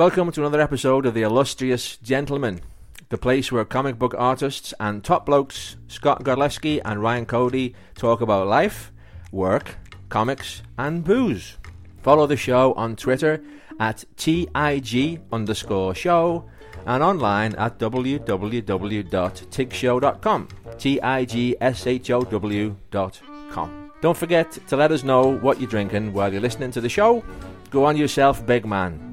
Welcome to another episode of The Illustrious Gentleman, the place where comic book artists and top blokes Scott Godlewski and Ryan Cody talk about life, work, comics, and booze. Follow the show on Twitter at TIG underscore show and online at www.tigshow.com. T-I-G-S-H-O-W.com. Don't forget to let us know what you're drinking while you're listening to the show. Go on yourself, big man.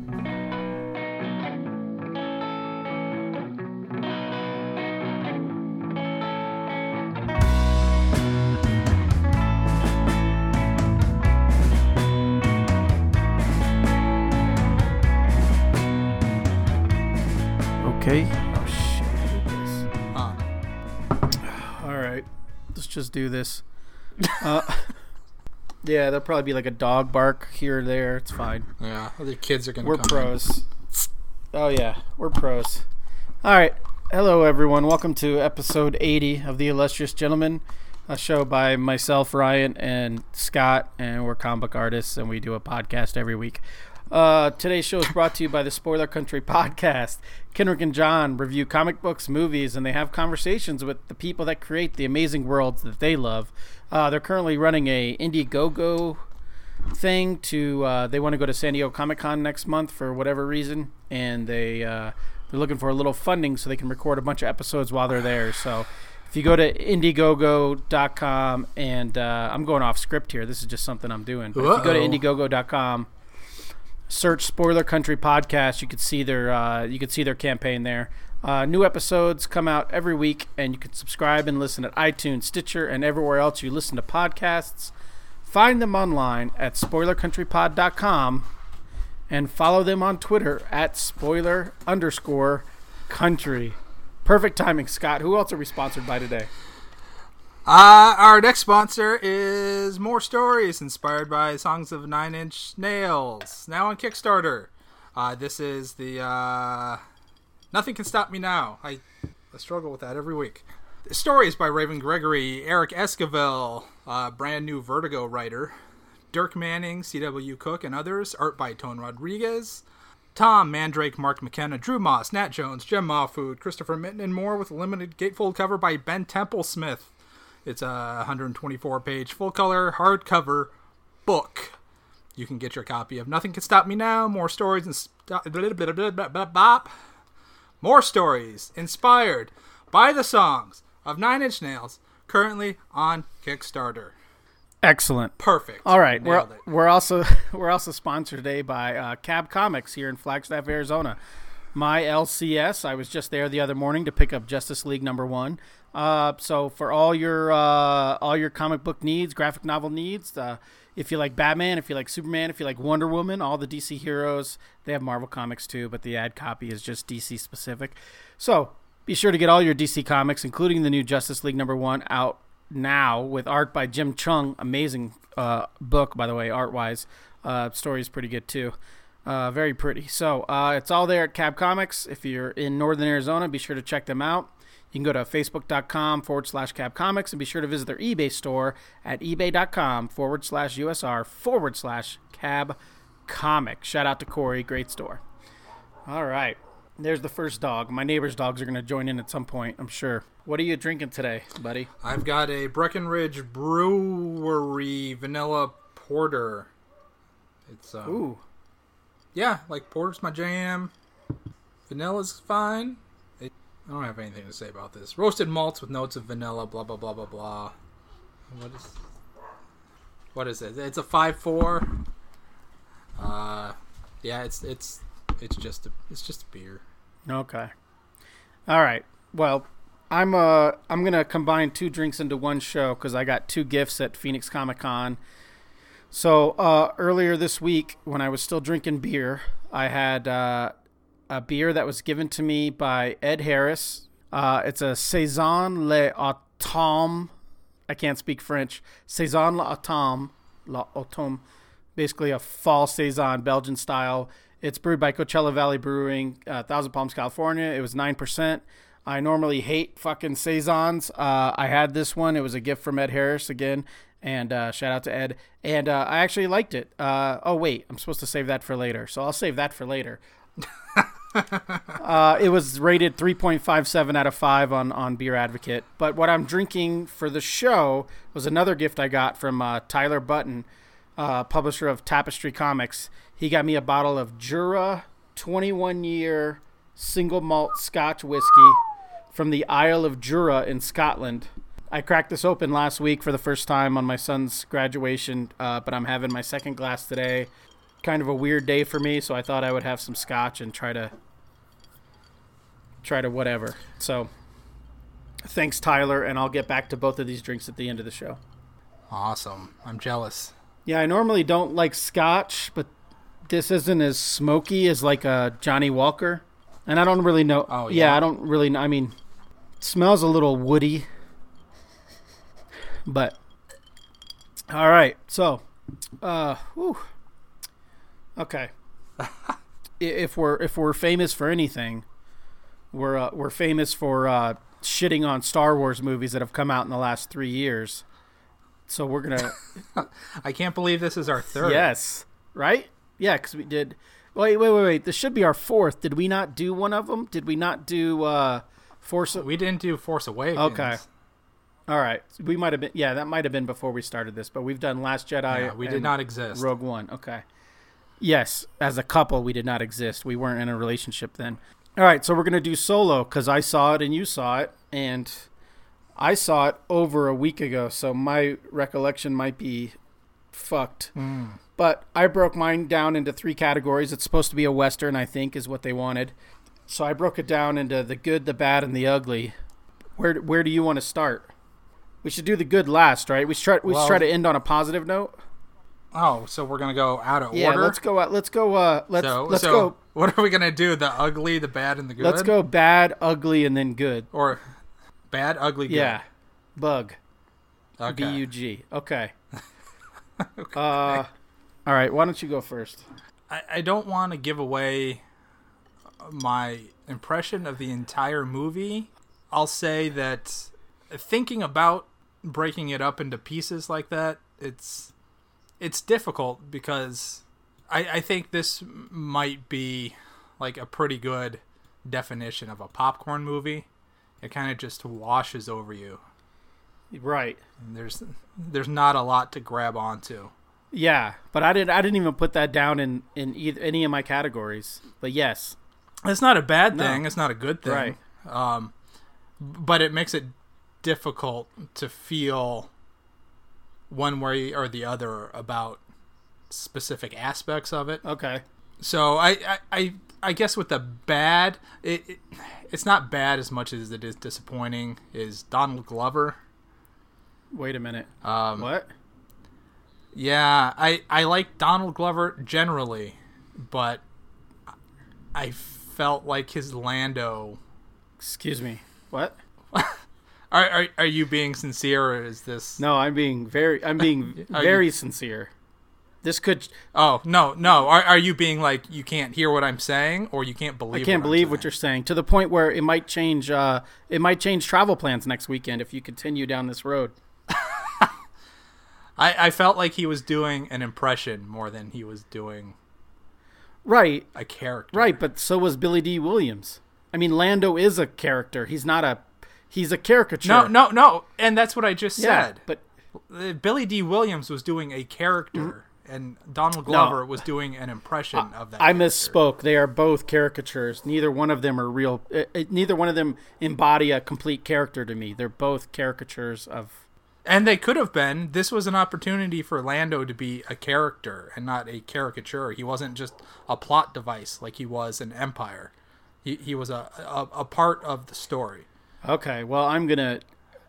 Just do this. Uh, yeah, there'll probably be like a dog bark here or there. It's fine. Yeah, the kids are gonna. We're come in. pros. Oh yeah, we're pros. All right. Hello everyone. Welcome to episode 80 of the Illustrious Gentleman, a show by myself, Ryan, and Scott, and we're comic artists, and we do a podcast every week. Uh, today's show is brought to you by the Spoiler Country podcast. Kendrick and John review comic books, movies, and they have conversations with the people that create the amazing worlds that they love. Uh, they're currently running a Indiegogo thing to uh, they want to go to San Diego Comic Con next month for whatever reason, and they uh, they're looking for a little funding so they can record a bunch of episodes while they're there. So if you go to Indiegogo.com and uh, I'm going off script here, this is just something I'm doing. But if you go to Indiegogo.com, search Spoiler Country Podcast, you could see their uh, you could see their campaign there. Uh, new episodes come out every week, and you can subscribe and listen at iTunes, Stitcher, and everywhere else you listen to podcasts. Find them online at spoilercountrypod.com and follow them on Twitter at spoiler underscore country. Perfect timing, Scott. Who else are we sponsored by today? Uh, our next sponsor is More Stories, inspired by songs of Nine Inch Nails. Now on Kickstarter. Uh, this is the uh, Nothing Can Stop Me Now. I, I struggle with that every week. The stories by Raven Gregory, Eric Esquivel, uh, brand new Vertigo writer, Dirk Manning, C.W. Cooke, and others. Art by Tone Rodriguez. Tom, Mandrake, Mark McKenna, Drew Moss, Nat Jones, Jim Mahfood, Christopher Mitten, and more with a limited gatefold cover by Ben Templesmith. It's a 124 page full color hardcover book. You can get your copy of Nothing Can Stop Me Now, More Stories, and st- bop. More Stories, inspired by the songs of Nine Inch Nails, currently on Kickstarter. Excellent. Perfect. All right, we're, it. we're also we're also sponsored today by uh, Cab Comics here in Flagstaff, Arizona. My LCS, I was just there the other morning to pick up Justice League number one. Uh, so for all your uh, all your comic book needs, graphic novel needs, uh, if you like Batman, if you like Superman, if you like Wonder Woman, all the DC heroes, they have Marvel comics too, but the ad copy is just DC specific. So be sure to get all your DC comics, including the new Justice League number one, out now with art by Jim Cheung. Amazing uh, book, by the way, art wise. Uh, story is pretty good too. Uh, very pretty. So uh, it's all there at Cab Comics. If you're in Northern Arizona, be sure to check them out. You can go to facebook.com forward slash cab comics and be sure to visit their eBay store at ebay.com forward slash USR forward slash cab comics. Shout out to Corey. Great store. All right. There's the first dog. My neighbor's dogs are going to join in at some point, I'm sure. What are you drinking today, buddy? I've got a Breckenridge Brewery Vanilla Porter. It's um, Ooh. Yeah, like porter's my jam. Vanilla's fine. It, I don't have anything to say about this. Roasted malts with notes of vanilla. Blah blah blah blah blah. What is? What is it? It's a five four. Uh, yeah, it's it's it's just a it's just a beer. Okay. All right. Well, I'm uh I'm gonna combine two drinks into one show because I got two gifts at Phoenix Comic Con. So uh, earlier this week, when I was still drinking beer, I had uh, a beer that was given to me by Ed Harris. Uh, it's a saison le automne. I can't speak French. Saison l'automne, l'automne, basically a fall saison, Belgian style. It's brewed by Coachella Valley Brewing, uh, Thousand Palms, California. It was nine percent. I normally hate fucking saisons. Uh, I had this one. It was a gift from Ed Harris again, and uh, shout out to Ed. And uh, I actually liked it. Uh, oh wait, I'm supposed to save that for later, so I'll save that for later. uh, it was rated 3.57 out of 5 on, on Beer Advocate. But what I'm drinking for the show was another gift I got from uh, Tyler Button, uh, publisher of Tapestry Comics. He got me a bottle of Jura 21 year single malt Scotch whiskey from the Isle of Jura in Scotland. I cracked this open last week for the first time on my son's graduation, uh, but I'm having my second glass today. Kind of a weird day for me, so I thought I would have some scotch and try to try to whatever. So, thanks, Tyler, and I'll get back to both of these drinks at the end of the show. Awesome. I'm jealous. Yeah, I normally don't like scotch, but this isn't as smoky as like a Johnnie Walker, and I don't really know. Oh, yeah, yeah? I don't really. know. I mean, it smells a little woody, but all right. So, uh, whew. okay. If we're if we're famous for anything, we're uh, we're famous for uh, shitting on Star Wars movies that have come out in the last three years. So we're gonna I can't believe this is our third. Yes. Right? Yeah, because we did. Wait, wait, wait, wait. This should be our fourth. Did we not do one of them? Did we not do uh, Force? We didn't do Force Awakens. Okay. All right. We might have been. Yeah, that might have been before we started this. But we've done Last Jedi. Yeah, we did not exist. Rogue One. Okay. Yes, as a couple, we did not exist. We weren't in a relationship then. All right, so we're gonna do solo because I saw it and you saw it, and I saw it over a week ago. So my recollection might be fucked. Hmm. But I broke mine down into three categories. It's supposed to be a western, I think, is what they wanted. So I broke it down into the good, the bad, and the ugly. Where where do you want to start? We should do the good last, right? We should try we should try to end on a positive note. Oh, so we're gonna go out of Yeah, order. let's go. Let's go. Uh, let's so, let's so go. What are we gonna do? The ugly, the bad, and the good. Let's go bad, ugly, and then good. Or bad, ugly, good. Yeah, bug. B Okay. Okay. Uh, all right. Why don't you go first? I, I don't want to give away my impression of the entire movie. I'll say that thinking about breaking it up into pieces like that, it's it's difficult because I, I think this might be like a pretty good definition of a popcorn movie. It kind of just washes over you. Right. And there's there's not a lot to grab onto. Yeah, but I didn't. I didn't even put that down in in either, any of my categories. But yes, It's not a bad No. thing. It's not a good thing. Right. Um, but it makes it difficult to feel one way or the other about specific aspects of it. okay. So I, I, I, I guess with the bad, it, it, it's not bad as much as it is disappointing. Is Donald Glover? Wait a minute. Um, What? Yeah, I I like Donald Glover generally, but I felt like his Lando. Excuse me. What? Are are, are you being sincere, or is this? No, I'm being very. I'm being very sincere. This could. Oh no, no. Are are you being like you can't hear what I'm saying, or you can't believe? I can't what believe what you're saying to the point where it might change. Uh, it might change travel plans next weekend if you continue down this road. I I felt like he was doing an impression more than he was doing Right. a character. Right, but so was Billy Dee Williams. I mean, Lando is a character. He's not a. He's a caricature. No, no, no. And that's what I just Yeah, said. but Uh, Billy Dee Williams was doing a character, Mm-hmm. and Donald Glover was doing an impression of that. I character. misspoke. They are both caricatures. Neither one of them are real. Uh, uh, neither one of them embody a complete character to me. They're both caricatures of. And they could have been. This was an opportunity for Lando to be a character and not a caricature. He wasn't just a plot device like he was in Empire. He he was a a, a part of the story. Okay, well, I'm gonna,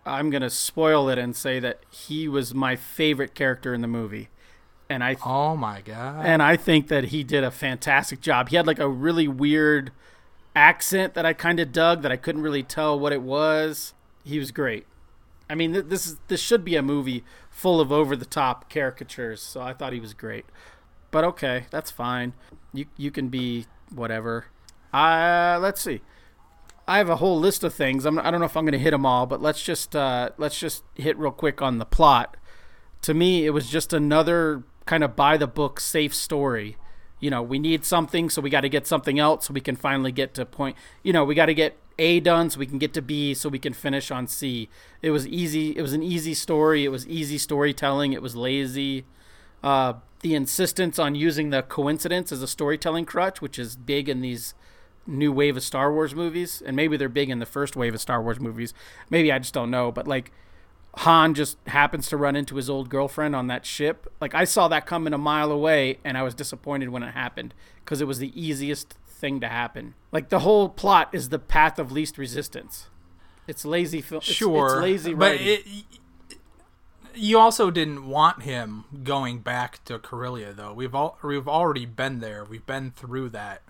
I'm gonna spoil it and say that he was my favorite character in the movie, and I Oh my god! and I think that he did a fantastic job. He had like a really weird accent that I kind of dug that I couldn't really tell what it was. He was great. I mean, th- this is this should be a movie full of over the top caricatures, so I thought he was great. But okay, that's fine. You you can be whatever. Uh, let's see. I have a whole list of things. I'm, I don't know if I'm going to hit them all, but let's just uh, let's just hit real quick on the plot. To me, it was just another kind of by the book safe story. you know, we need something, so we got to get something else, so we can finally get to point. You know, we got to get A done, so we can get to B, so we can finish on C. It was easy. It was an easy story. It was easy storytelling. It was lazy. Uh, the insistence on using the coincidence as a storytelling crutch, which is big in these new wave of Star Wars movies, and maybe they're big in the first wave of Star Wars movies. Maybe I just don't know, but like Han just happens to run into his old girlfriend on that ship. Like I saw that coming a mile away, and I was disappointed when it happened because it was the easiest thing to happen. Like the whole plot is the path of least resistance. It's lazy film. Sure, it's, it's lazy but writing. it, you also didn't want him going back to Corellia, though. We've all we've already been there. We've been through that.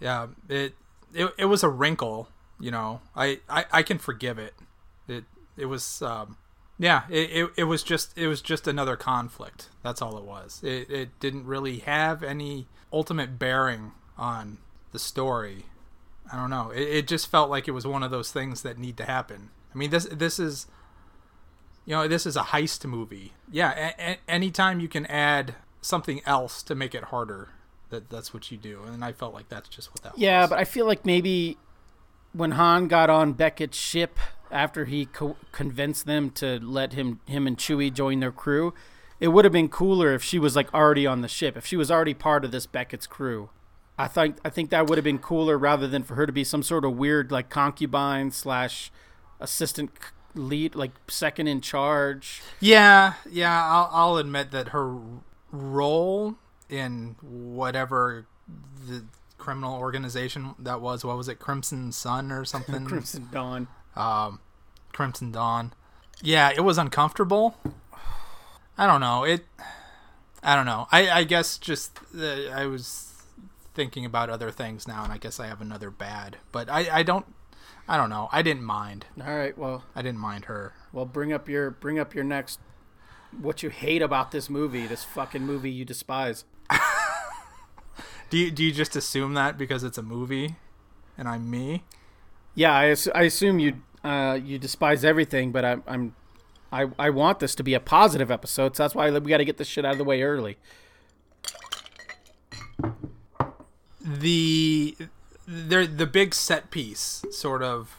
Yeah, it it, it was a wrinkle. You know, I, I, I can forgive it. It it was um, yeah. It, it it was just it was just another conflict. That's all it was. It it didn't really have any ultimate bearing on the story. I don't know. It, it just felt like it was one of those things that need to happen. I mean, this this is you know this is a heist movie yeah a- a- anytime you can add something else to make it harder that that's what you do and i felt like that's just what that was. Yeah, was but I feel like maybe when Han got on Beckett's ship after he co- convinced them to let him him and Chewie join their crew, it would have been cooler if she was like already on the ship. If she was already part of this Beckett's crew. I think I think that would have been cooler rather than for her to be some sort of weird like concubine slash assistant lead like second in charge. yeah yeah I'll, I'll admit that her role in whatever the criminal organization that was what was it crimson sun or something Crimson Dawn. um, Crimson Dawn. Yeah, it was uncomfortable. I don't know. It. I don't know. I I guess just uh, I was thinking about other things now, and I guess I have another bad. But I I don't. I don't know. I didn't mind. All right, well, I didn't mind her. Well, bring up your bring up your next what you hate about this movie, this fucking movie you despise. Do you do you just assume that because it's a movie, and I'm me? Yeah, I, I assume you uh, you despise everything, but I'm, I'm I I want this to be a positive episode, so that's why we got to get this shit out of the way early. the the the big set piece sort of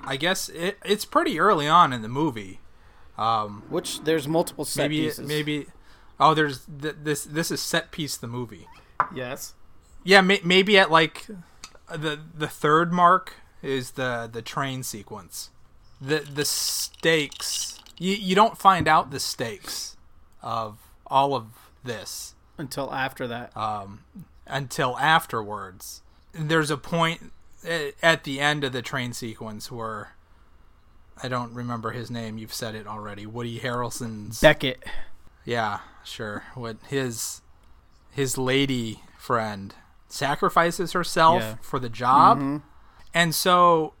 I guess it, it's pretty early on in the movie. Um, Which there's multiple set maybe pieces. maybe oh there's th- this this is set piece the movie. yes. Yeah, may, maybe at like the the third mark is the the train sequence. The the stakes you you don't find out the stakes of all of this Until after that. um, until afterwards. There's a point at the end of the train sequence where I don't remember his name. You've said it already. Woody Harrelson's Beckett. yeah, sure. What his his lady friend sacrifices herself Yeah. for the job, Mhm. and so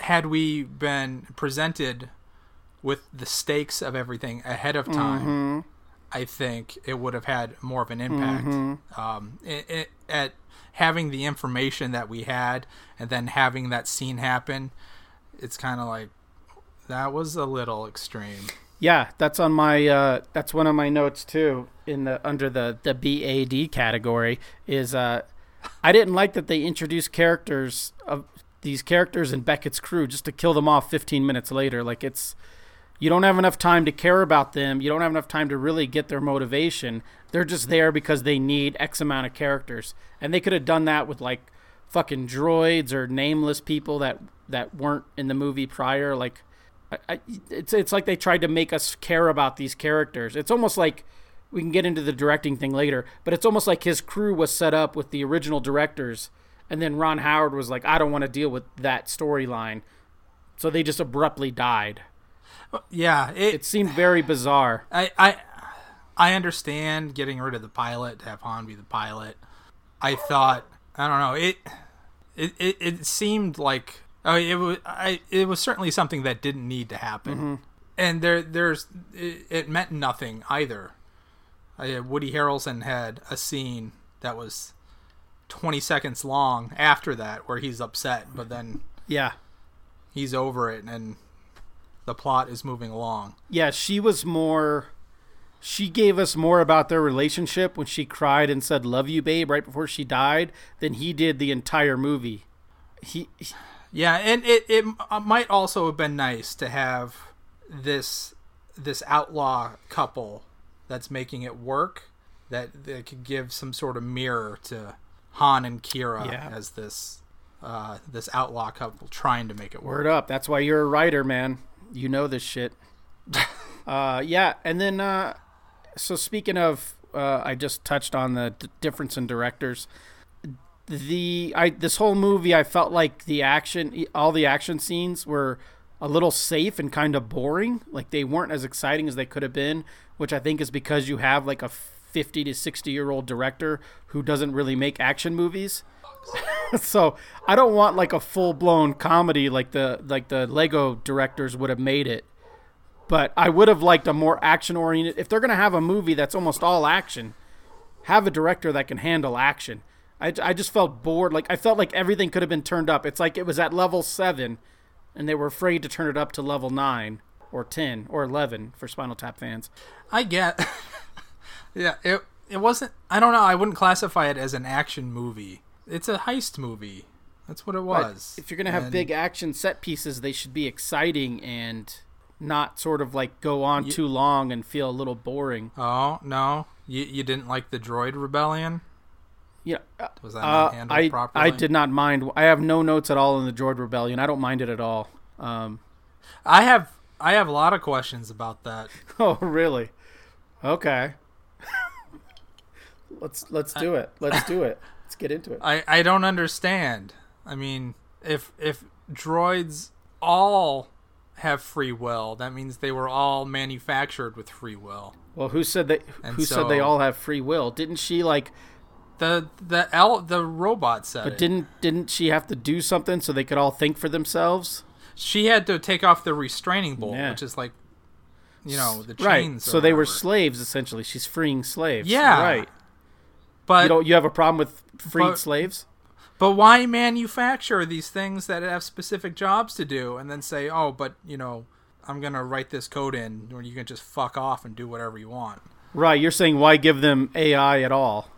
had we been presented with the stakes of everything ahead of time, Mhm. I think it would have had more of an impact. Mm-hmm. Um, it, it, at having the information that we had, and then having that scene happen, it's kind of like that was a little extreme. Yeah, that's on my uh, that's one of my notes too in the under the the BAD category is uh I didn't like that they introduced characters of these characters in Beckett's crew just to kill them off 15 minutes later like it's you don't have enough time to care about them, you don't have enough time to really get their motivation. They're just there because they need x amount of characters. And they could have done that with like fucking droids or nameless people that that weren't in the movie prior like I, I, it's it's like they tried to make us care about these characters. It's almost like we can get into the directing thing later, but it's almost like his crew was set up with the original directors, and then Ron Howard was like, "I don't want to deal with that storyline," so they just abruptly died. Yeah, it, It seemed very bizarre. I, I I understand getting rid of the pilot to have Han be the pilot. I thought I don't know it it it, it seemed like oh it was I it was certainly something that didn't need to happen, mm-hmm. and there there's it, it meant nothing either. I, uh, Woody Harrelson had a scene that was twenty seconds long after that where he's upset, but then Yeah, he's over it and the plot is moving along. yeah. She was more. she gave us more about their relationship when she cried and said "Love you, babe" right before she died than he did the entire movie. He, he Yeah, and it it might also have been nice to have this this outlaw couple that's making it work that that could give some sort of mirror to Han and Qi'ra Yeah. as this uh, this outlaw couple trying to make it work. Word up. That's why you're a writer, man. You know this shit. uh, yeah, and then uh, so speaking of, uh, I just touched on the d- difference in directors. The I this whole movie, I felt like the action, all the action scenes were a little safe and kind of boring. Like they weren't as exciting as they could have been, which I think is because you have like a 50 to 60 year old director who doesn't really make action movies. so I don't want like a full blown comedy like the like the Lego directors would have made it. But I would have liked a more action oriented. If they're gonna have a movie that's almost all action, have a director that can handle action. I, I just felt bored. Like I felt like everything could have been turned up. It's like it was at level seven, and they were afraid to turn it up to level nine or ten or eleven for Spinal Tap fans. I get. yeah, it it wasn't. I don't know. I wouldn't classify it as an action movie. It's a heist movie. That's what it But was. if you're gonna have And- big action set pieces, they should be exciting and not sort of like go on too long and feel a little boring. Oh no, you you didn't like the Droid Rebellion? Yeah, uh, Was that not uh, handled I properly? I did not mind. I have no notes at all in the Droid Rebellion. I don't mind it at all. Um, I have I have a lot of questions about that. oh really? Okay. let's let's do it. Let's do it. Let's get into it. I I don't understand. I mean, if if droids all have free will, that means they were all manufactured with free will. Well, who said that? And Who said they all have free will? Didn't she like? The the L the robot said But it. didn't didn't she have to do something so they could all think for themselves? she had to take off the restraining bolt, Yeah. which is like you know, the chains. Right. or So they were slaves essentially. She's freeing slaves. Yeah. Right. But You don't. You have a problem with freed but- slaves? But why manufacture these things that have specific jobs to do and then say, oh, but, you know, I'm going to write this code in where you can just fuck off and do whatever you want? Right. You're saying why give them AI at all?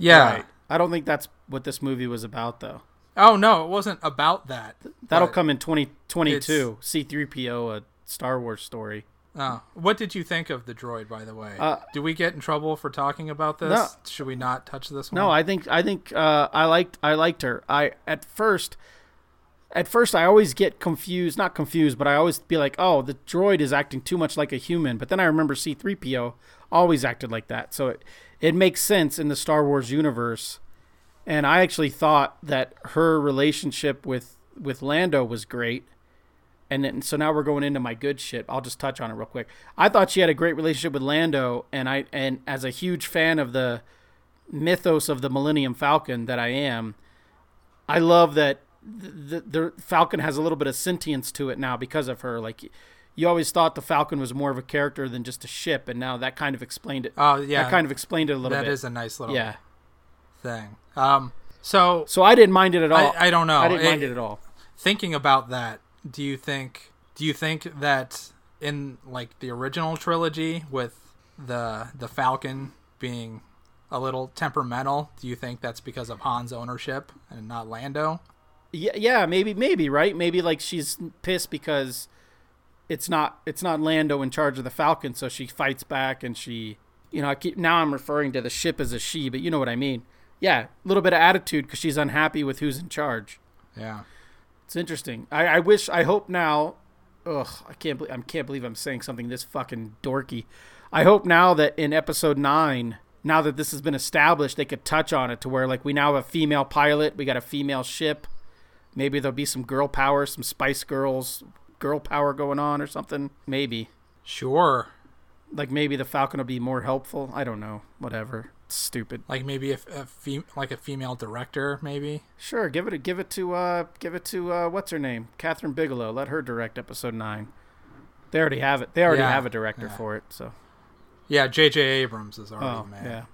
Yeah. Right. I don't think that's what this movie was about, though. Oh, no, it wasn't about that. That'll come in 2022. C3PO, a Star Wars story. Oh. What did you think of the droid, by the way? Uh, do we get in trouble for talking about this? No. Should we not touch this one? No, I think I think uh, I liked I liked her. I at first, at first I always get confused. Not confused, but I always be like, oh, the droid is acting too much like a human. But then I remember C3PO always acted like that, so it it makes sense in the Star Wars universe. And I actually thought that her relationship with with Lando was great. And then, so now we're going into my good shit. I'll just touch on it real quick. I thought she had a great relationship with Lando, and I and as a huge fan of the mythos of the Millennium Falcon that I am, I love that the, the Falcon has a little bit of sentience to it now because of her. Like you always thought the Falcon was more of a character than just a ship, and now that kind of explained it. Oh, yeah. That kind of explained it a little That bit. is a nice little yeah. thing. Um, so, So I didn't mind it at all. I, I don't know. I didn't It- mind it at all. thinking about that, do you think do you think that in like the original trilogy with the the Falcon being a little temperamental, do you think that's because of Han's ownership and not Lando? Yeah, yeah, maybe, maybe, right? Maybe like she's pissed because it's not it's not Lando in charge of the Falcon, so she fights back and she, you know, I keep now I'm referring to the ship as a she, but you know what I mean. Yeah, a little bit of attitude because she's unhappy with who's in charge. Yeah. It's interesting. I, I wish, I hope now. Ugh, I can't believe I can't believe I'm saying something this fucking dorky. I hope now that in episode nine, now that this has been established, they could touch on it to where like we now have a female pilot, we got a female ship. Maybe there'll be some girl power, some Spice Girls girl power going on or something. Maybe Sure. like maybe the Falcon will be more helpful. I don't know. Whatever. It's stupid. Like maybe a, a fem- like a female director maybe. Sure, give it A, give it to uh give it to uh what's her name? Kathryn Bigelow. Let her direct episode nine. They already have it. They already Yeah, have a director yeah. for it. So Yeah, J.J. Abrams is already oh man. yeah.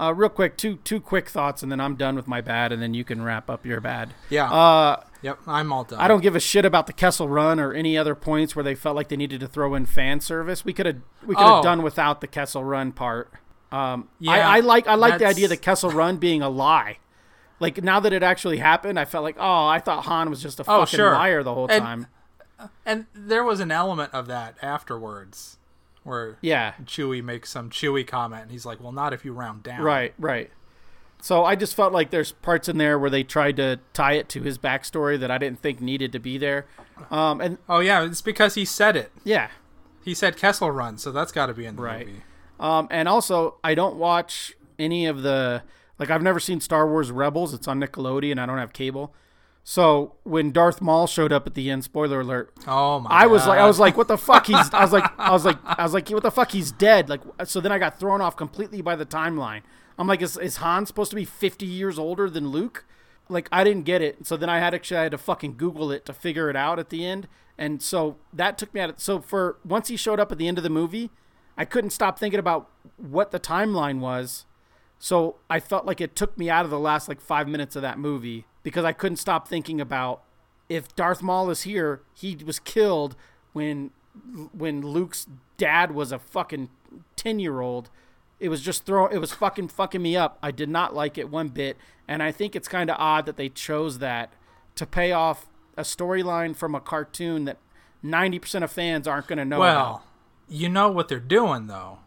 Uh, real quick, two two quick thoughts, and then I'm done with my bad, and then you can wrap up your bad. Yeah. Uh, yep. I'm all done. I don't give a shit about the Kessel Run or any other points where they felt like they needed to throw in fan service. We could have we could have Oh. done without the Kessel Run part. Um, Yeah, I, I like I like the idea of the Kessel Run being a lie. Like now that it actually happened, I felt like oh, I thought Han was just a Oh, fucking sure. liar the whole And- time. And there was an element of that afterwards, where Yeah, Chewie makes some Chewie comment, and he's like, "Well, not if you round down." Right, right. So I just felt like there's parts in there where they tried to tie it to his backstory that I didn't think needed to be there. Um, and Oh yeah, it's because he said it. yeah, He said Kessel Run, so that's got to be in the Right. movie. um, and also I don't watch any of the like I've never seen Star Wars Rebels. It's on Nickelodeon. I don't have cable. So when Darth Maul showed up at the end, spoiler alert, Oh my! I was like, I was like, what the fuck? He's, I was like, I was like, I was like, what the fuck? He's dead. Like, so then I got thrown off completely by the timeline. I'm like, is, is Han supposed to be 50 years older than Luke? Like, I didn't get it. So then I had actually I had to fucking Google it to figure it out at the end. And so that took me out. Of, so for once he showed up at the end of the movie, I couldn't stop thinking about what the timeline was. So I felt like it took me out of the last like five minutes of that movie because I couldn't stop thinking about if Darth Maul is here, he was killed when when Luke's dad was a fucking ten year old. It was just throw. It was fucking fucking me up. I did not like it one bit, and I think it's kind of odd that they chose that to pay off a storyline from a cartoon that ninety percent of fans aren't going to know Well, about. you know what they're doing though.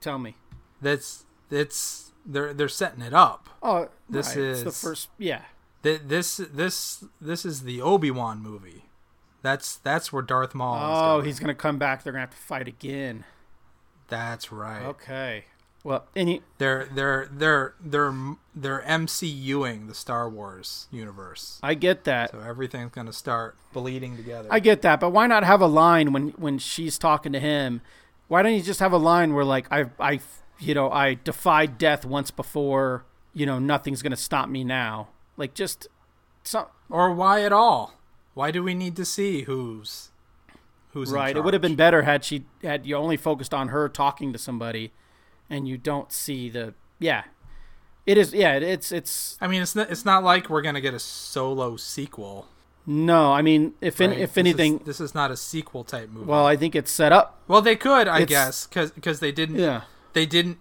Tell me. That's it's they're they're setting it up. Oh, This right, it's the first. Yeah, Th- This this this is the Obi Wan movie. That's that's where Darth Maul. is Oh, going. he's gonna come back. They're gonna have to fight again. that's right. Okay. Well, any They're they're they're they're they're MCUing the Star Wars universe. I get that. So everything's gonna start bleeding together. I get that, but why not have a line when when she's talking to him? Why don't you just have a line where like I I you know I defied death once before. You know nothing's gonna stop me now. Like just some or why at all? Why do we need to see who's who's right. It would have been better had she had you only focused on her talking to somebody, and you don't see the yeah. It is yeah. It's it's I mean, it's not, it's not like we're gonna get a solo sequel. no. I mean, if in, if This is- anything, this is, not a sequel type movie. well, I think it's set up. well, they could, I it's- guess, because they didn't Yeah. they didn't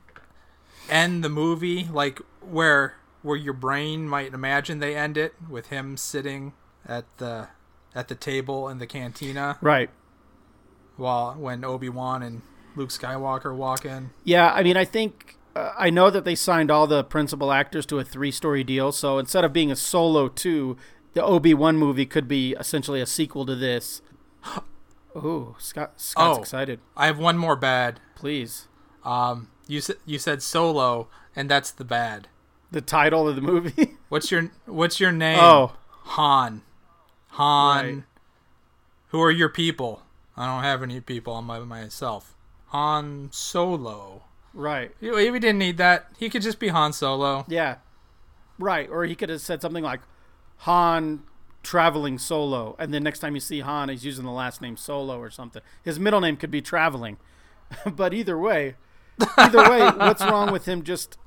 end the movie like where where your brain might imagine they end it with him sitting at the at the table in the cantina Right. while when Obi Wan and Luke Skywalker walk in. Yeah, I mean, I think uh, I know that they signed all the principal actors to a three-story deal. So instead of being a solo two, the Obi Wan movie could be essentially a sequel to this. Oh, Scott, Scott's Oh. excited. I have one more bad. Please, Um, you said you said solo, and that's the bad. The title of the movie. What's your What's your name? oh, Han. Han. Right. Who are your people? I don't have any people. I'm by myself. Han Solo. right. We we didn't need that. He could just be Han Solo. Yeah, right. Or he could have said something like Han traveling solo, and then next time you see Han, he's using the last name Solo or something. His middle name could be traveling, but either way, either way, what's wrong with him just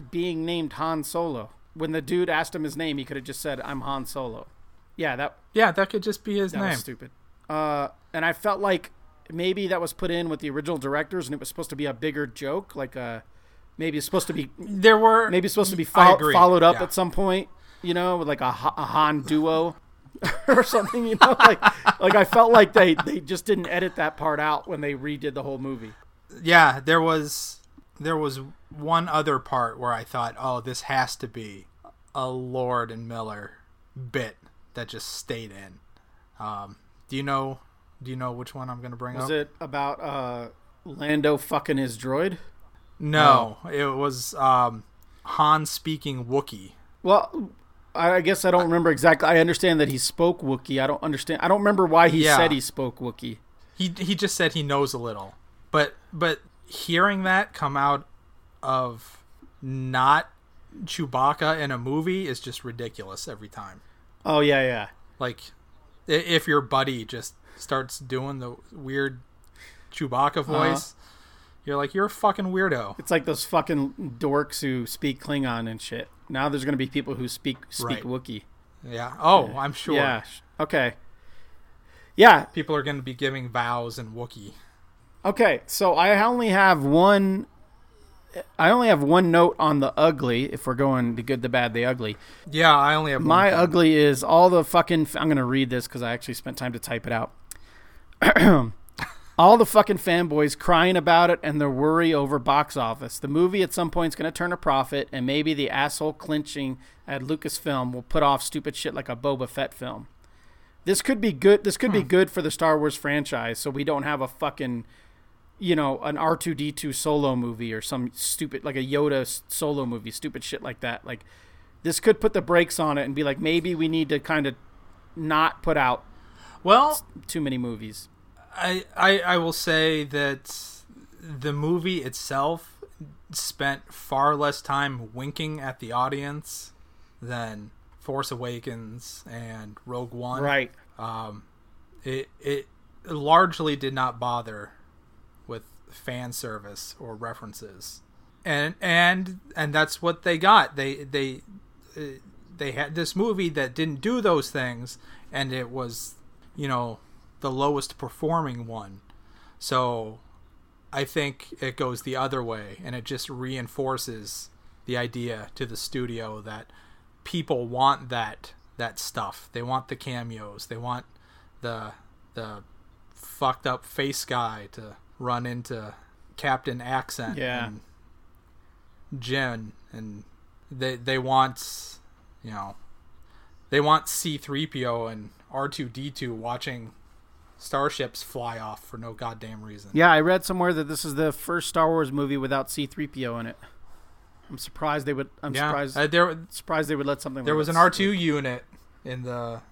being named Han Solo? When the dude asked him his name, he could have just said, "I'm Han Solo." Yeah, that Yeah, that could just be his that name. was stupid. Uh, and I felt like maybe that was put in with the original directors, and it was supposed to be a bigger joke, like a maybe it's supposed to be There were maybe it's supposed to be agree. followed up Yeah. at some point, you know, with like a, a Han duo or something, you know, like like I felt like they they just didn't edit that part out when they redid the whole movie. Yeah, there was there was one other part where I thought, oh, this has to be a Lord and Miller bit that just stayed in. Um, do you know? Do you know which one I'm going to bring Was up? Was it about uh Lando fucking his droid? No, it was um, Han speaking Wookiee. Well, I I guess I don't remember exactly. I understand that he spoke Wookiee. I don't understand. I don't remember why he Yeah. said he spoke Wookiee. He he just said he knows a little, but but hearing that come out of not Chewbacca in a movie is just ridiculous every time. Oh yeah, yeah. Like if your buddy just starts doing the weird Chewbacca uh-huh. voice, You're like you're a fucking weirdo. It's like those fucking dorks who speak Klingon and shit. Now there's gonna be people who speak speak Right. Wookiee. Yeah. Oh, I'm sure. Yeah. Okay. Yeah. People are going to be giving vows in Wookiee. Okay. So I only have one. I only have one note on the ugly. If we're going the good, the bad, the ugly. Yeah, I only have My thing. ugly is all the fucking. I'm gonna read this because I actually spent time to type it out. all the fucking fanboys crying about it and their worry over box office. The movie at some point is gonna turn a profit, and maybe the asshole clinching at Lucasfilm will put off stupid shit like a Boba Fett film. This could be good. This could be hmm. good for the Star Wars franchise, so we don't have a fucking, you know, an R two D two solo movie or some stupid like a Yoda solo movie, stupid shit like that. Like this could put the brakes on it and be like maybe we need to kind of not put out Well, too many movies. I, I I will say that the movie itself spent far less time winking at the audience than Force Awakens and Rogue One. Right. Um, it it largely did not bother with fan service or references, and and and that's what they got. They they uh, they had this movie that didn't do those things, and it was you know the lowest performing one. So I think it goes the other way, and it just reinforces the idea to the studio that people want that that stuff. They want the cameos. They want the the fucked up face guy to run into Captain Accent Yeah. and Jyn, and they they want you know they want C three PO and R two D two watching starships fly off for no goddamn reason. Yeah, I read somewhere that this is the first Star Wars movie without C-3PO in it. I'm surprised they would. I'm Yeah, surprised. uh, there surprised they would let something. there like was an R two unit in the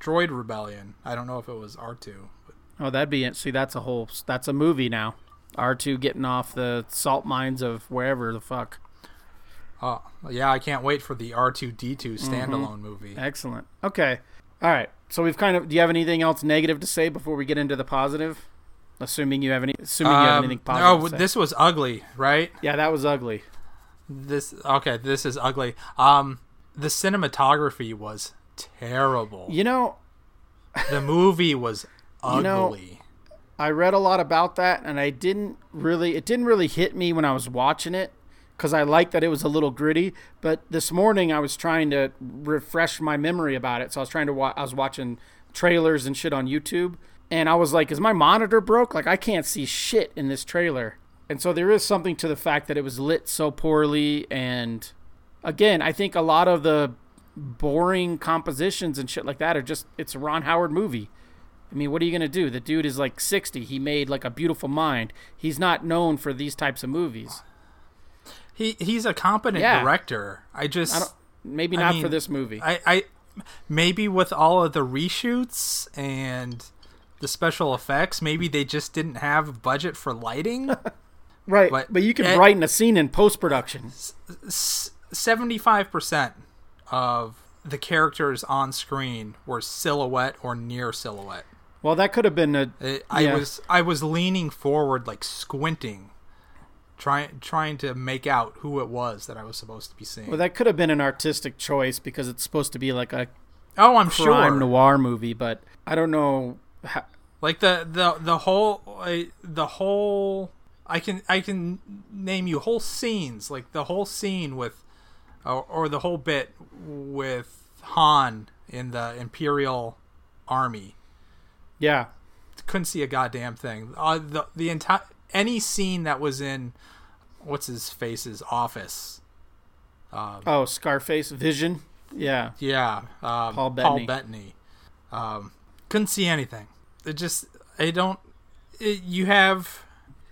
Droid Rebellion. I don't know if it was R two. Oh, that'd be it. See, that's a whole. That's a movie now. R two getting off the salt mines of wherever the fuck. Oh yeah, I can't wait for the R two D two Mm-hmm. standalone movie. Excellent. Okay. All right. So we've kind of. Do you have anything else negative to say before we get into the positive? Assuming you have any. Assuming you have Um, anything positive. no, to say. this was ugly, right? Yeah, that was ugly. This okay, this is ugly. Um, the cinematography was terrible. You know, The movie was ugly. You know, I read a lot about that, and I didn't really. It didn't really hit me when I was watching it because I liked that it was a little gritty. But this morning I was trying to refresh my memory about it, so I was trying to. Wa- I was watching trailers and shit on YouTube, and I was like, "Is my monitor broke? Like I can't see shit in this trailer." And so there is something to the fact that it was lit so poorly, and again, I think a lot of the boring compositions and shit like that are just it's a Ron Howard movie. I mean, what are you gonna do? The dude is like sixty. He made like a Beautiful Mind. He's not known for these types of movies. he he's a competent Yeah. director. I just I. Maybe I not for this movie. I, I maybe with all of the reshoots and the special effects, maybe they just didn't have budget for lighting. right, but, but- you can eh, brighten a scene in post production. Seventy-five percent of the characters on screen were silhouette or near silhouette. Well, that could have been a. It, I Yeah. was I was leaning forward, like squinting, trying trying to make out who it was that I was supposed to be seeing. Well, that could have been an artistic choice because it's supposed to be like a oh, I'm crime sure. noir movie, but I don't know. How, Like the the the whole I the whole I can I can name you whole scenes like the whole scene with or, or the whole bit with Han in the Imperial Army. Yeah, Couldn't see a goddamn thing. Uh, the the entire any scene that was in what's his face's office. Um, oh, Scarface, Vision, yeah, Yeah, um, Paul Paul Bettany. Bettany. Um, couldn't see anything. It just I don't. It, you have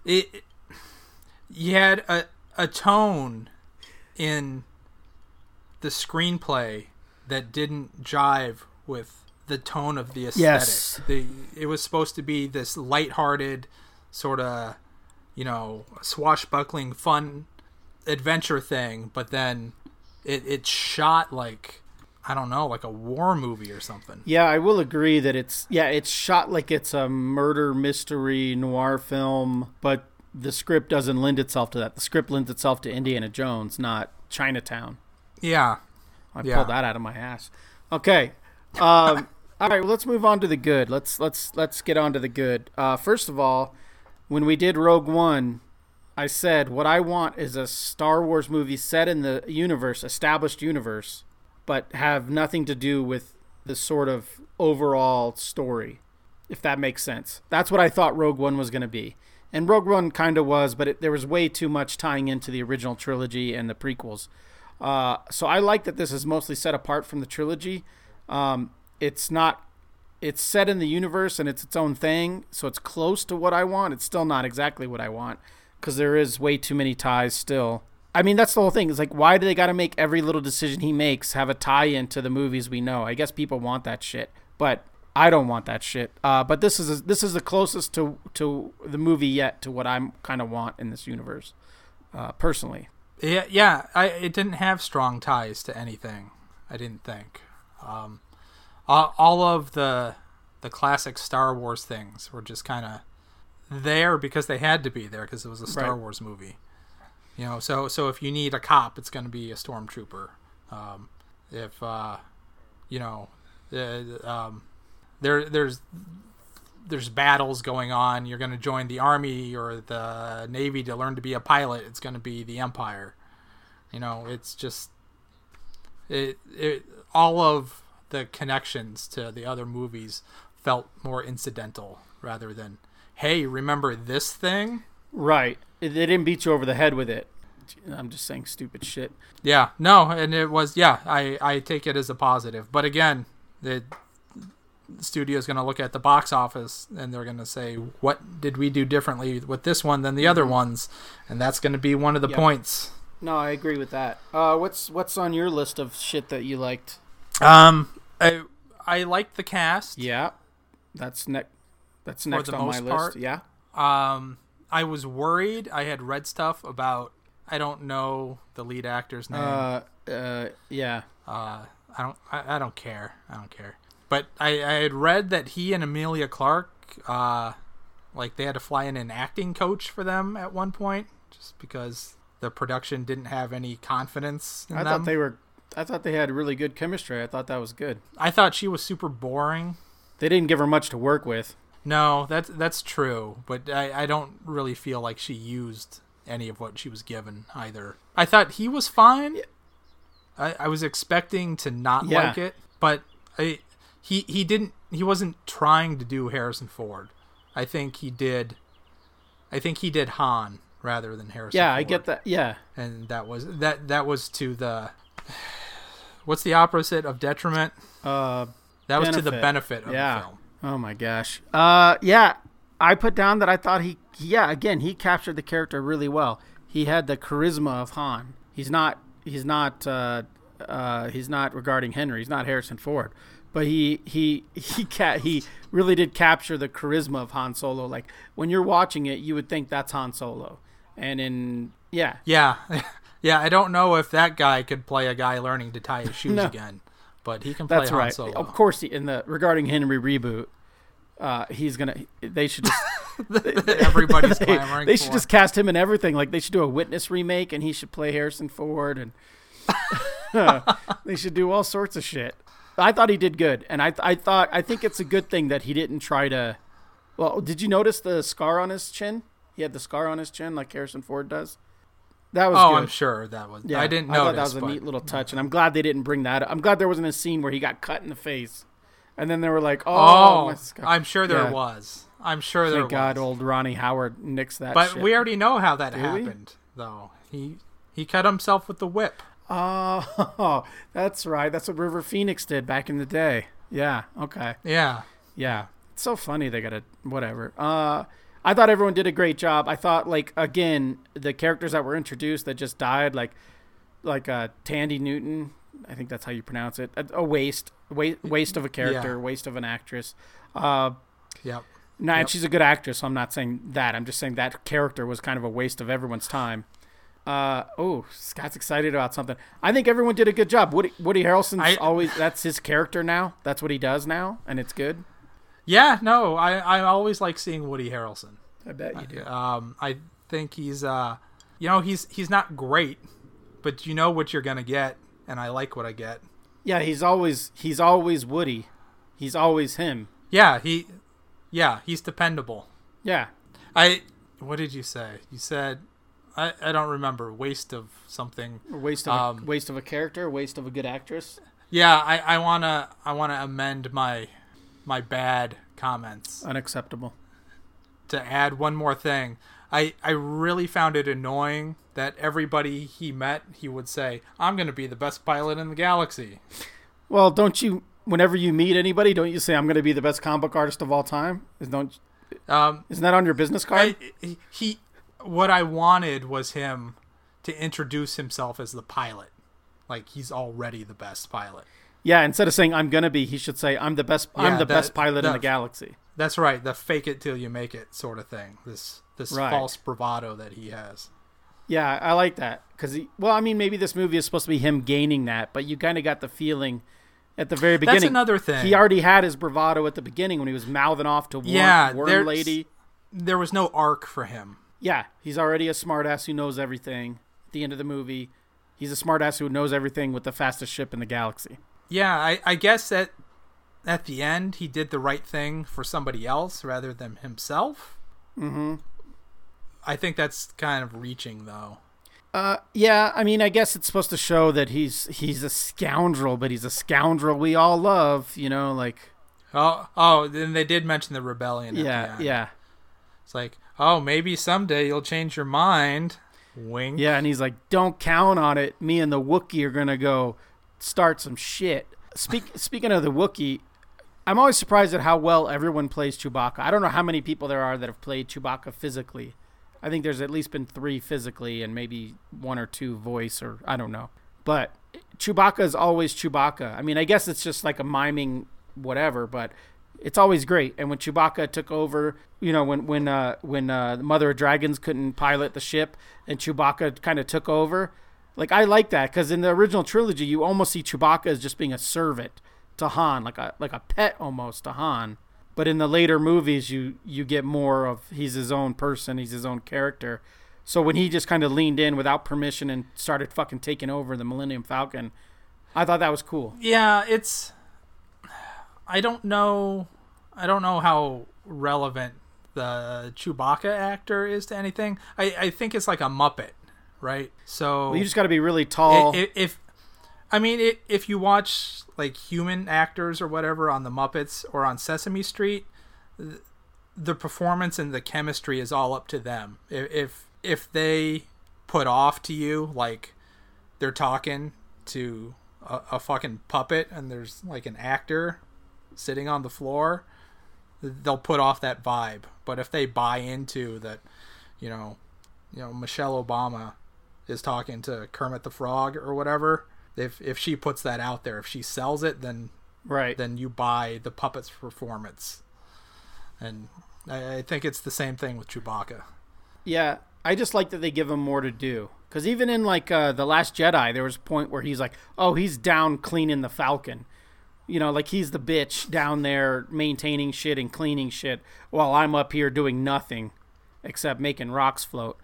it. You had a a tone in the screenplay that didn't jive with the tone of the aesthetic. Yes. The, it was supposed to be this lighthearted sort of, you know, swashbuckling, fun adventure thing, but then it it's shot like I don't know, like a war movie or something. yeah. I will agree that it's yeah, it's shot like it's a murder mystery noir film, but the script doesn't lend itself to that. The script lends itself to Indiana Jones, not Chinatown. Yeah. I Yeah. pulled that out of my ass. Okay. Um, all right. Well, let's move on to the good. Let's let's let's get on to the good. Uh, first of all, when we did Rogue One, I said what I want is a Star Wars movie set in the universe, established universe, but have nothing to do with the sort of overall story, if that makes sense. That's what I thought Rogue One was going to be. And Rogue One kind of was, but it, there was way too much tying into the original trilogy and the prequels. Uh, so I like that this is mostly set apart from the trilogy. Um, it's not. It's set in the universe and it's its own thing, so it's close to what I want. It's still not exactly what I want because there is way too many ties still. I mean, that's the whole thing. It's like, why do they got to make every little decision he makes have a tie into the movies we know? I guess people want that shit, but I don't want that shit. Uh, but this is this is the closest to to the movie yet to what I'm kind of want in this universe, uh, personally. Yeah, yeah. I it didn't have strong ties to anything. I didn't think. Um, all, all of the the classic Star Wars things were just kind of there because they had to be there because it was a Star Right. Wars movie. You know, so so if you need a cop, it's going to be a stormtrooper. Um, if uh, you know, uh, um, there there's there's battles going on. You're going to join the army or the navy to learn to be a pilot. It's going to be the Empire. You know, it's just it it all of the connections to the other movies felt more incidental rather than hey, remember this thing? Right. They didn't beat you over the head with it. I'm just saying stupid shit. Yeah, no, and it was yeah. I I take it as a positive, but again, the studio is going to look at the box office and they're going to say, "What did we do differently with this one than the other ones?" And that's going to be one of the Yep. points. No, I agree with that. Uh, what's what's on your list of shit that you liked? Um, I I like the cast. Yeah, that's next. That's next on my part. list. Yeah. Um, I was worried. I had read stuff about. I don't know the lead actor's name. Uh, uh, yeah. Uh, I don't. I, I don't care. I don't care. But I, I had read that he and Emilia Clarke, uh, like they had to fly in an acting coach for them at one point, just because the production didn't have any confidence in I them. thought they were. I thought they had really good chemistry. I thought that was good. I thought she was super boring. They didn't give her much to work with. No, that's that's true, but I, I don't really feel like she used any of what she was given either. I thought he was fine. I, I was expecting to not Yeah. like it, but I he he didn't he wasn't trying to do Harrison Ford. I think he did I think he did Han rather than Harrison Yeah, Ford. I get that. Yeah. And that was that that was to the what's the opposite of detriment? Uh, That was to the Benefit. benefit of Yeah. the film. Oh my gosh. Uh, yeah, I put down that I thought he, yeah, again, he captured the character really well. He had the charisma of Han. He's not, he's not, uh, uh, he's not regarding Henry. He's not Harrison Ford, but he, he, he, ca- he really did capture the charisma of Han Solo. Like when you're watching it, you would think that's Han Solo, and in yeah, Yeah, yeah. I don't know if that guy could play a guy learning to tie his shoes No. again, but he can play that's Han right. Solo. Of course, he, in the regarding Henry reboot, uh, he's gonna. They should just. Everybody's they, clamoring. they for. should just cast him in everything. Like they should do a Witness remake, and he should play Harrison Ford, and they should do all sorts of shit. I thought he did good, and I I thought I think it's a good thing that he didn't try to. Well, did you notice the scar on his chin? He had the scar on his chin like Harrison Ford does. That was Oh, good. I'm sure that was. Yeah, I didn't know that was a neat little touch, and I'm glad they didn't bring that. up. I'm glad there wasn't a scene where he got cut in the face, and then they were like, "Oh, Oh, my scar." I'm sure there Yeah. was. I'm sure there Thank God, was. old Ronnie Howard nixed that. but shit. we already know how that we? happened, though. He he cut himself with the whip. Oh, that's right. That's what River Phoenix did back in the day. Yeah. Okay. Yeah. Yeah. It's so funny they got to whatever. Uh I thought everyone did a great job. I thought like again, the characters that were introduced that just died like like uh Thandie Newton, I think that's how you pronounce it. A, a waste, waste waste of a character, Yeah. waste of an actress. Uh Yep. no, and Yep. she's a good actress, so I'm not saying that. I'm just saying that character was kind of a waste of everyone's time. Uh, oh, Scott's excited about something. I think everyone did a good job. Woody, Woody Harrelson's I- always that's his character now. That's what he does now, and it's good. Yeah. No, I I always like seeing Woody Harrelson. I bet you do. Um, I think he's uh, you know, he's he's not great, but you know what you're gonna get, and I like what I get. Yeah, he's always he's always Woody. He's always him. Yeah, he, yeah, he's dependable. Yeah. I what did you say? You said I, I don't remember waste of something. A waste of Um, a, waste of a character, waste of a good actress. Yeah, I, I wanna I wanna amend my my bad comments Unacceptable. to add one more thing. I I really found it annoying that everybody he met he would say I'm gonna be the best pilot in the galaxy. Well, don't you whenever you meet anybody, don't you say I'm going to be the best comic book artist of all time? Is don't Um, isn't that on your business card? I, he what I wanted was him to introduce himself as the pilot, like he's already the best pilot. Yeah, instead of saying I'm going to be, he should say I'm the best I'm the that- best pilot in the galaxy. That's right, the fake it till you make it sort of thing. This this Right. false bravado that he has. Yeah, I like that cuz well, I mean maybe this movie is supposed to be him gaining that, but you kind of got the feeling at the very beginning. That's another thing. He already had his bravado at the beginning when he was mouthing off to Worm, Yeah, Worm Lady. there was no arc for him. Yeah, he's already a smartass who knows everything. At the end of the movie, he's a smartass who knows everything with the fastest ship in the galaxy. Yeah, I, I guess that at the end he did the right thing for somebody else rather than himself. Mm-hmm. I think that's kind of reaching though. Uh, yeah, I mean, I guess it's supposed to show that he's he's a scoundrel, but he's a scoundrel we all love. You know, like Oh, oh, then they did mention the rebellion. At the yeah, end. yeah, It's like, oh, maybe someday you'll change your mind. Wink. yeah, and he's like, "Don't count on it. Me and the Wookiee are gonna go start some shit." Speak, speaking of the Wookiee, I'm always surprised at how well everyone plays Chewbacca. I don't know how many people there are that have played Chewbacca physically. I think there's at least been three physically and maybe one or two voice or I don't know. But Chewbacca is always Chewbacca. I mean, I guess it's just like a miming whatever, but it's always great. And when Chewbacca took over, you know, when when uh, when uh, the Mother of Dragons couldn't pilot the ship and Chewbacca kind of took over, like I like that because in the original trilogy, you almost see Chewbacca as just being a servant to Han, like a like a pet almost to Han. But in the later movies, you you get more of he's his own person, he's his own character. So when he just kind of leaned in without permission and started fucking taking over the Millennium Falcon, I thought that was cool. Yeah, it's. I don't know. I don't know how relevant the Chewbacca actor is to anything. I, I think it's like a Muppet, right? So Well, you just got to be really tall. i- i- if, I mean, if you watch like human actors or whatever on the Muppets or on Sesame Street, the performance and the chemistry is all up to them. If if, if they put off to you like they're talking to a, a fucking puppet and there's like an actor sitting on the floor, they'll put off that vibe. But if they buy into that, you know, you know Michelle Obama is talking to Kermit the Frog or whatever, if if she puts that out there, if she sells it, then right. then you buy the puppet's performance. And I, I think it's the same thing with Chewbacca. Yeah, I just like that they give him more to do. Because even in like uh, the Last Jedi, there was a point where he's like, "Oh, he's down cleaning the Falcon," you know, like he's the bitch down there maintaining shit and cleaning shit, while I'm up here doing nothing except making rocks float.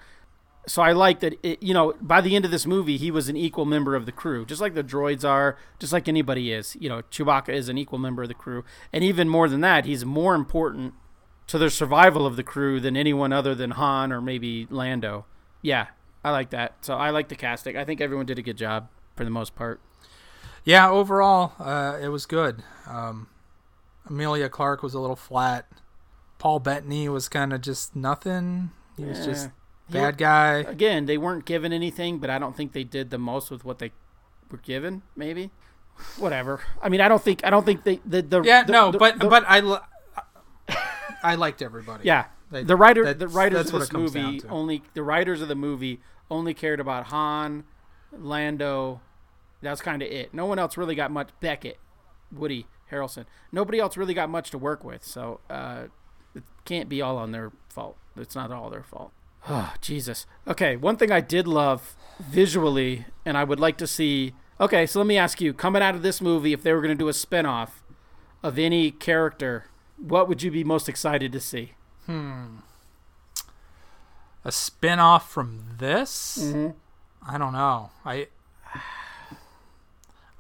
So I like that. It, you know, by the end of this movie, he was an equal member of the crew, just like the droids are, just like anybody is. You know, Chewbacca is an equal member of the crew, and even more than that, he's more important to the survival of the crew than anyone other than Han or maybe Lando. Yeah, I like that. So I like the casting. I think everyone did a good job for the most part. Yeah, overall, uh, it was good. Um, Emilia Clarke was a little flat. Paul Bettany was kind of just nothing. He was just bad guy. Again, they weren't given anything, but I don't think they did the most with what they were given. Maybe, whatever. I mean, I don't think I don't think they the, the Yeah, the- no, the- but but I li- I liked everybody. yeah. They- The writer, the writers of this it comes down movie only the writers of the movie only cared about Han, Lando. That's kind of it. No one else really got much. Beckett, Woody Harrelson. Nobody else really got much to work with. So uh, it can't be all on their fault. It's not all their fault. Oh, Jesus. Okay, one thing I did love visually, and I would like to see. Okay, so let me ask you: coming out of this movie, if they were going to do a spin-off of any character, what would you be most excited to see? Hmm. A spin-off from this? Mhm. I don't know. I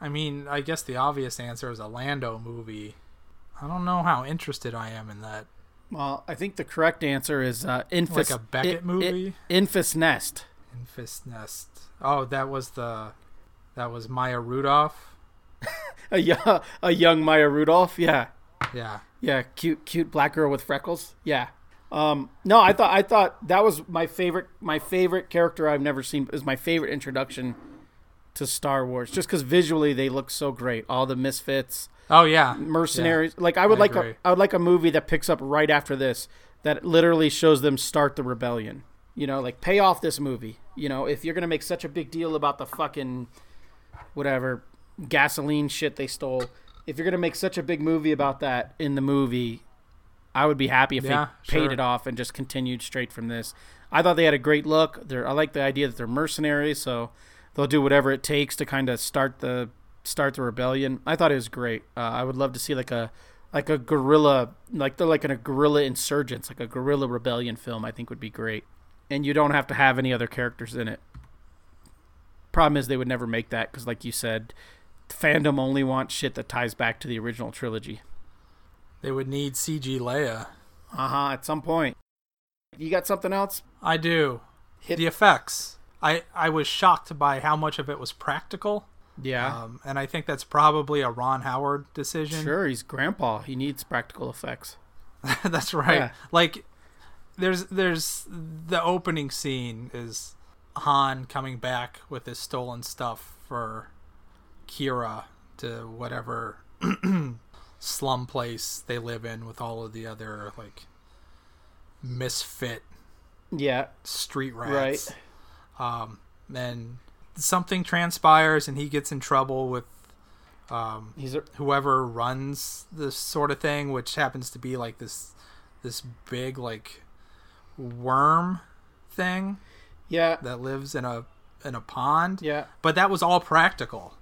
I mean, I guess the obvious answer is a Lando movie. I don't know how interested I am in that. Well, I think the correct answer is uh, Enfys. Like a Beckett I- movie? Enfys Nest. Enfys Nest. Oh, that was the that was Maya Rudolph. A young, a young Maya Rudolph. Yeah, Yeah. yeah, cute, cute black girl with freckles. Yeah. Um, no, I thought I thought that was my favorite. My favorite character I've never seen is my favorite introduction to Star Wars, just because visually they look so great. All the misfits, Oh yeah. mercenaries. Like I would I like agree. a I would like a movie that picks up right after this that literally shows them start the rebellion. You know, like pay off this movie. You know, if you're gonna make such a big deal about the fucking whatever gasoline shit they stole, if you're gonna make such a big movie about that in the movie, I would be happy if Yeah, they paid sure. it off and just continued straight from this. I thought they had a great look. They're, I like the idea that they're mercenaries, so they'll do whatever it takes to kind of start the start the rebellion. I thought it was great. Uh, I would love to see like a like a guerrilla like they're like in a guerrilla insurgents, like a guerrilla rebellion film. I think would be great, and you don't have to have any other characters in it. Problem is they would never make that because, like you said, fandom only wants shit that ties back to the original trilogy. They would need CG Leia. Uh huh. At some point, you got something else? I do. Hit- The effects. I I was shocked by how much of it was practical. Yeah. Um, and I think that's probably a Ron Howard decision. Sure, he's grandpa. He needs practical effects. That's right. Yeah. Like there's there's the opening scene is Han coming back with his stolen stuff for Qi'ra to whatever slum place they live in with all of the other like misfit Yeah. street Right. rats. Um and something transpires and he gets in trouble with um He's a, whoever runs this sort of thing, which happens to be like this this big like worm thing yeah. that lives in a in a pond. Yeah. But that was all practical,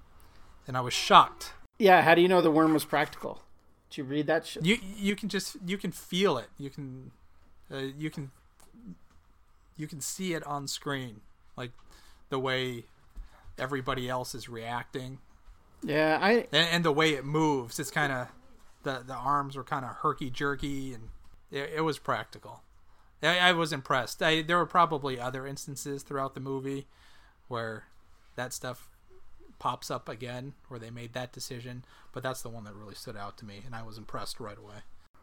and I was shocked. Yeah. How do you know the worm was practical? Did you read that shit? You you can just you can feel it. You can uh, you can you can see it on screen, like the way everybody else is reacting. Yeah. I. and, and the way it moves it's kind of the the arms were kind of herky jerky and it, it was practical I, I was impressed I, there were probably other instances throughout the movie where that stuff pops up again where they made that decision but that's the one that really stood out to me and i was impressed right away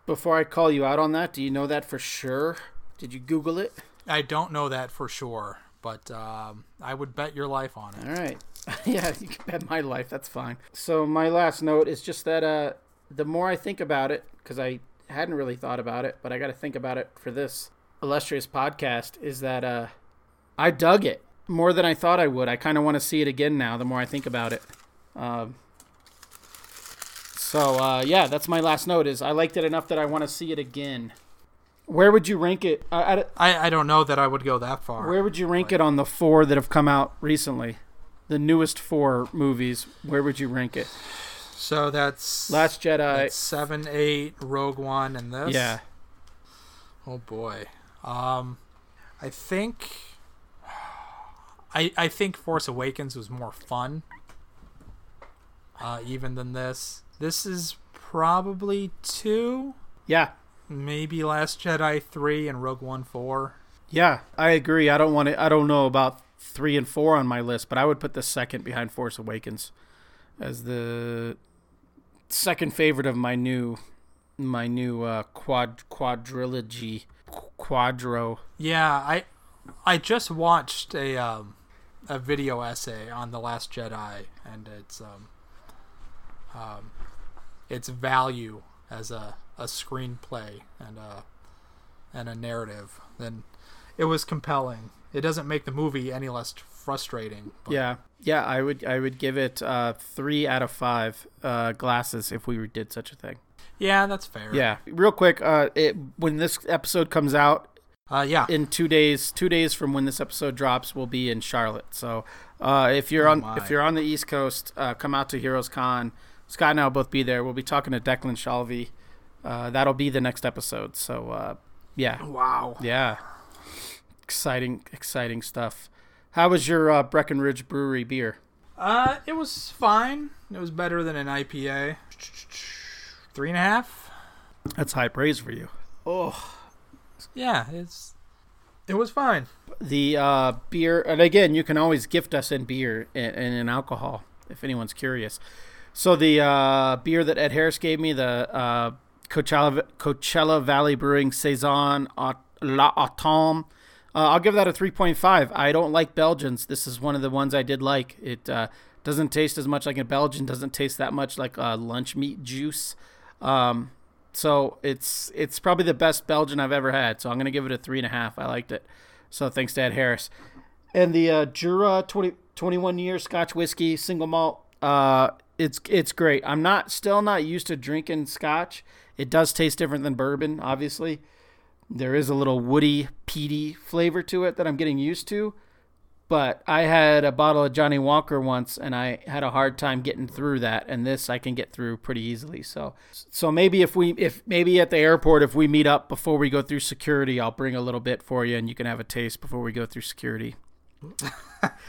Before I call you out on that, do you know that for sure? Did you Google it? i don't know that for sure but um, i would bet your life on it All right. yeah, you can bet my life. That's fine. So my last note is just that uh, the more I think about it, because I hadn't really thought about it, but I got to think about it for this illustrious podcast, is that uh, I dug it more than I thought I would. I kind of want to see it again now. The more I think about it. Um, so uh, yeah, that's my last note. Is I liked it enough that I want to see it again. Where would you rank it? Uh, I, I don't know that i would go that far where would you rank it on the four that have come out recently? The newest four movies. Where would you rank it? so that's Last Jedi. that's seven eight rogue one and this yeah. Oh boy. Um I think I I think Force Awakens was more fun. Uh even than this. This is probably 2, Yeah. Maybe Last Jedi 3 and Rogue One 4. Yeah. I agree. I don't want to. I don't know about three and four on my list, but I would put the second behind Force Awakens as the second favorite of my new my new uh, quad quadrilogy quadro. Yeah, I I just watched a um a video essay on the Last Jedi and its um um its value as a a screenplay and a and a narrative. Then it was compelling. It doesn't make the movie any less frustrating. But Yeah. Yeah. I would. I would give it uh, three out of five uh, glasses if we did such a thing. yeah, that's fair. Yeah. Real quick. Uh, it when this episode comes out, Uh, yeah. in two days two days from when this episode drops we'll be in charlotte so uh, if you're Oh on my. if you're on the east coast uh, come out to heroes con scott and i'll both be there we'll be talking to declan shalvey uh, that'll be the next episode so uh, yeah wow. yeah exciting, exciting stuff. How was your uh, Breckenridge Brewery beer? Uh, it was fine. It was better than an IPA. Three and a half. That's high praise for you. Oh, Yeah, it's it was fine. the uh, beer, and again, you can always gift us in beer and, and in alcohol if anyone's curious. So the uh, beer that Ed Harris gave me, the uh, Coachella Coachella Valley Brewing Saison La Automne, uh, I'll give that a 3.5. I don't like Belgians. This is one of the ones I did like. It uh, doesn't taste as much like a Belgian. Doesn't taste that much like uh, lunch meat juice. Um, so it's it's probably the best Belgian I've ever had. So I'm gonna give it a three and a half. I liked it. So thanks to Ed Harris. And the uh, Jura 20, 21 year Scotch whiskey single malt. Uh, it's it's great. I'm not still not used to drinking Scotch. It does taste different than bourbon, obviously. There is a little woody, peaty flavor to it that I'm getting used to. But I had a bottle of Johnnie Walker once, and I had a hard time getting through that. And this I can get through pretty easily. So, so maybe if we, if maybe at the airport, if we meet up before we go through security, I'll bring a little bit for you, and you can have a taste before we go through security.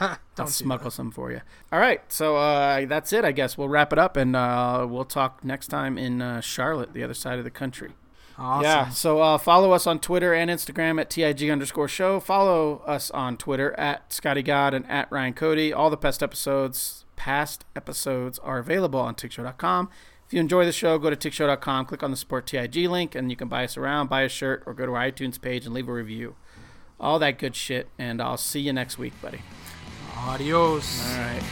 I'll smuggle some for you. All right, so uh, that's it. I guess we'll wrap it up, and uh, we'll talk next time in uh, Charlotte, the other side of the country. Awesome. Yeah. So uh, follow us on Twitter and Instagram at TIG underscore show. Follow us on Twitter at Scotty God and at Ryan Cody. All the past episodes, past episodes are available on TigShow.com. If you enjoy the show, go to TigShow.com, click on the Support TIG link, and you can buy us around, buy a shirt, or go to our iTunes page and leave a review all that good shit. And I'll see you next week, buddy. Adios. All right.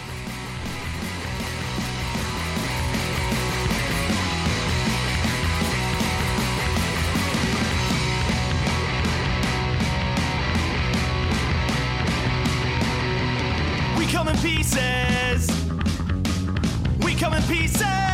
We come in pieces. We come in pieces.